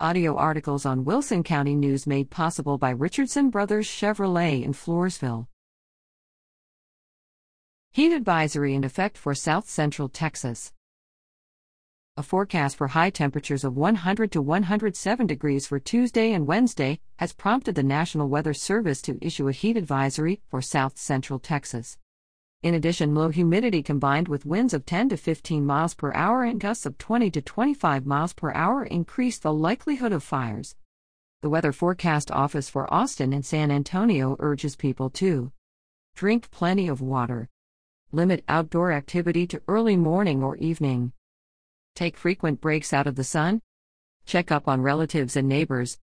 Audio articles on Wilson County News made possible by Richardson Brothers Chevrolet in Floresville. Heat advisory in effect for South Central Texas. A forecast for high temperatures of 100 to 107 degrees for Tuesday and Wednesday has prompted the National Weather Service to issue a heat advisory for South Central Texas. In addition, low humidity combined with winds of 10 to 15 miles per hour and gusts of 20 to 25 miles per hour increase the likelihood of fires. The Weather Forecast Office for Austin and San Antonio urges people to drink plenty of water, limit outdoor activity to early morning or evening. Take frequent breaks out of the sun. Check up on relatives and neighbors.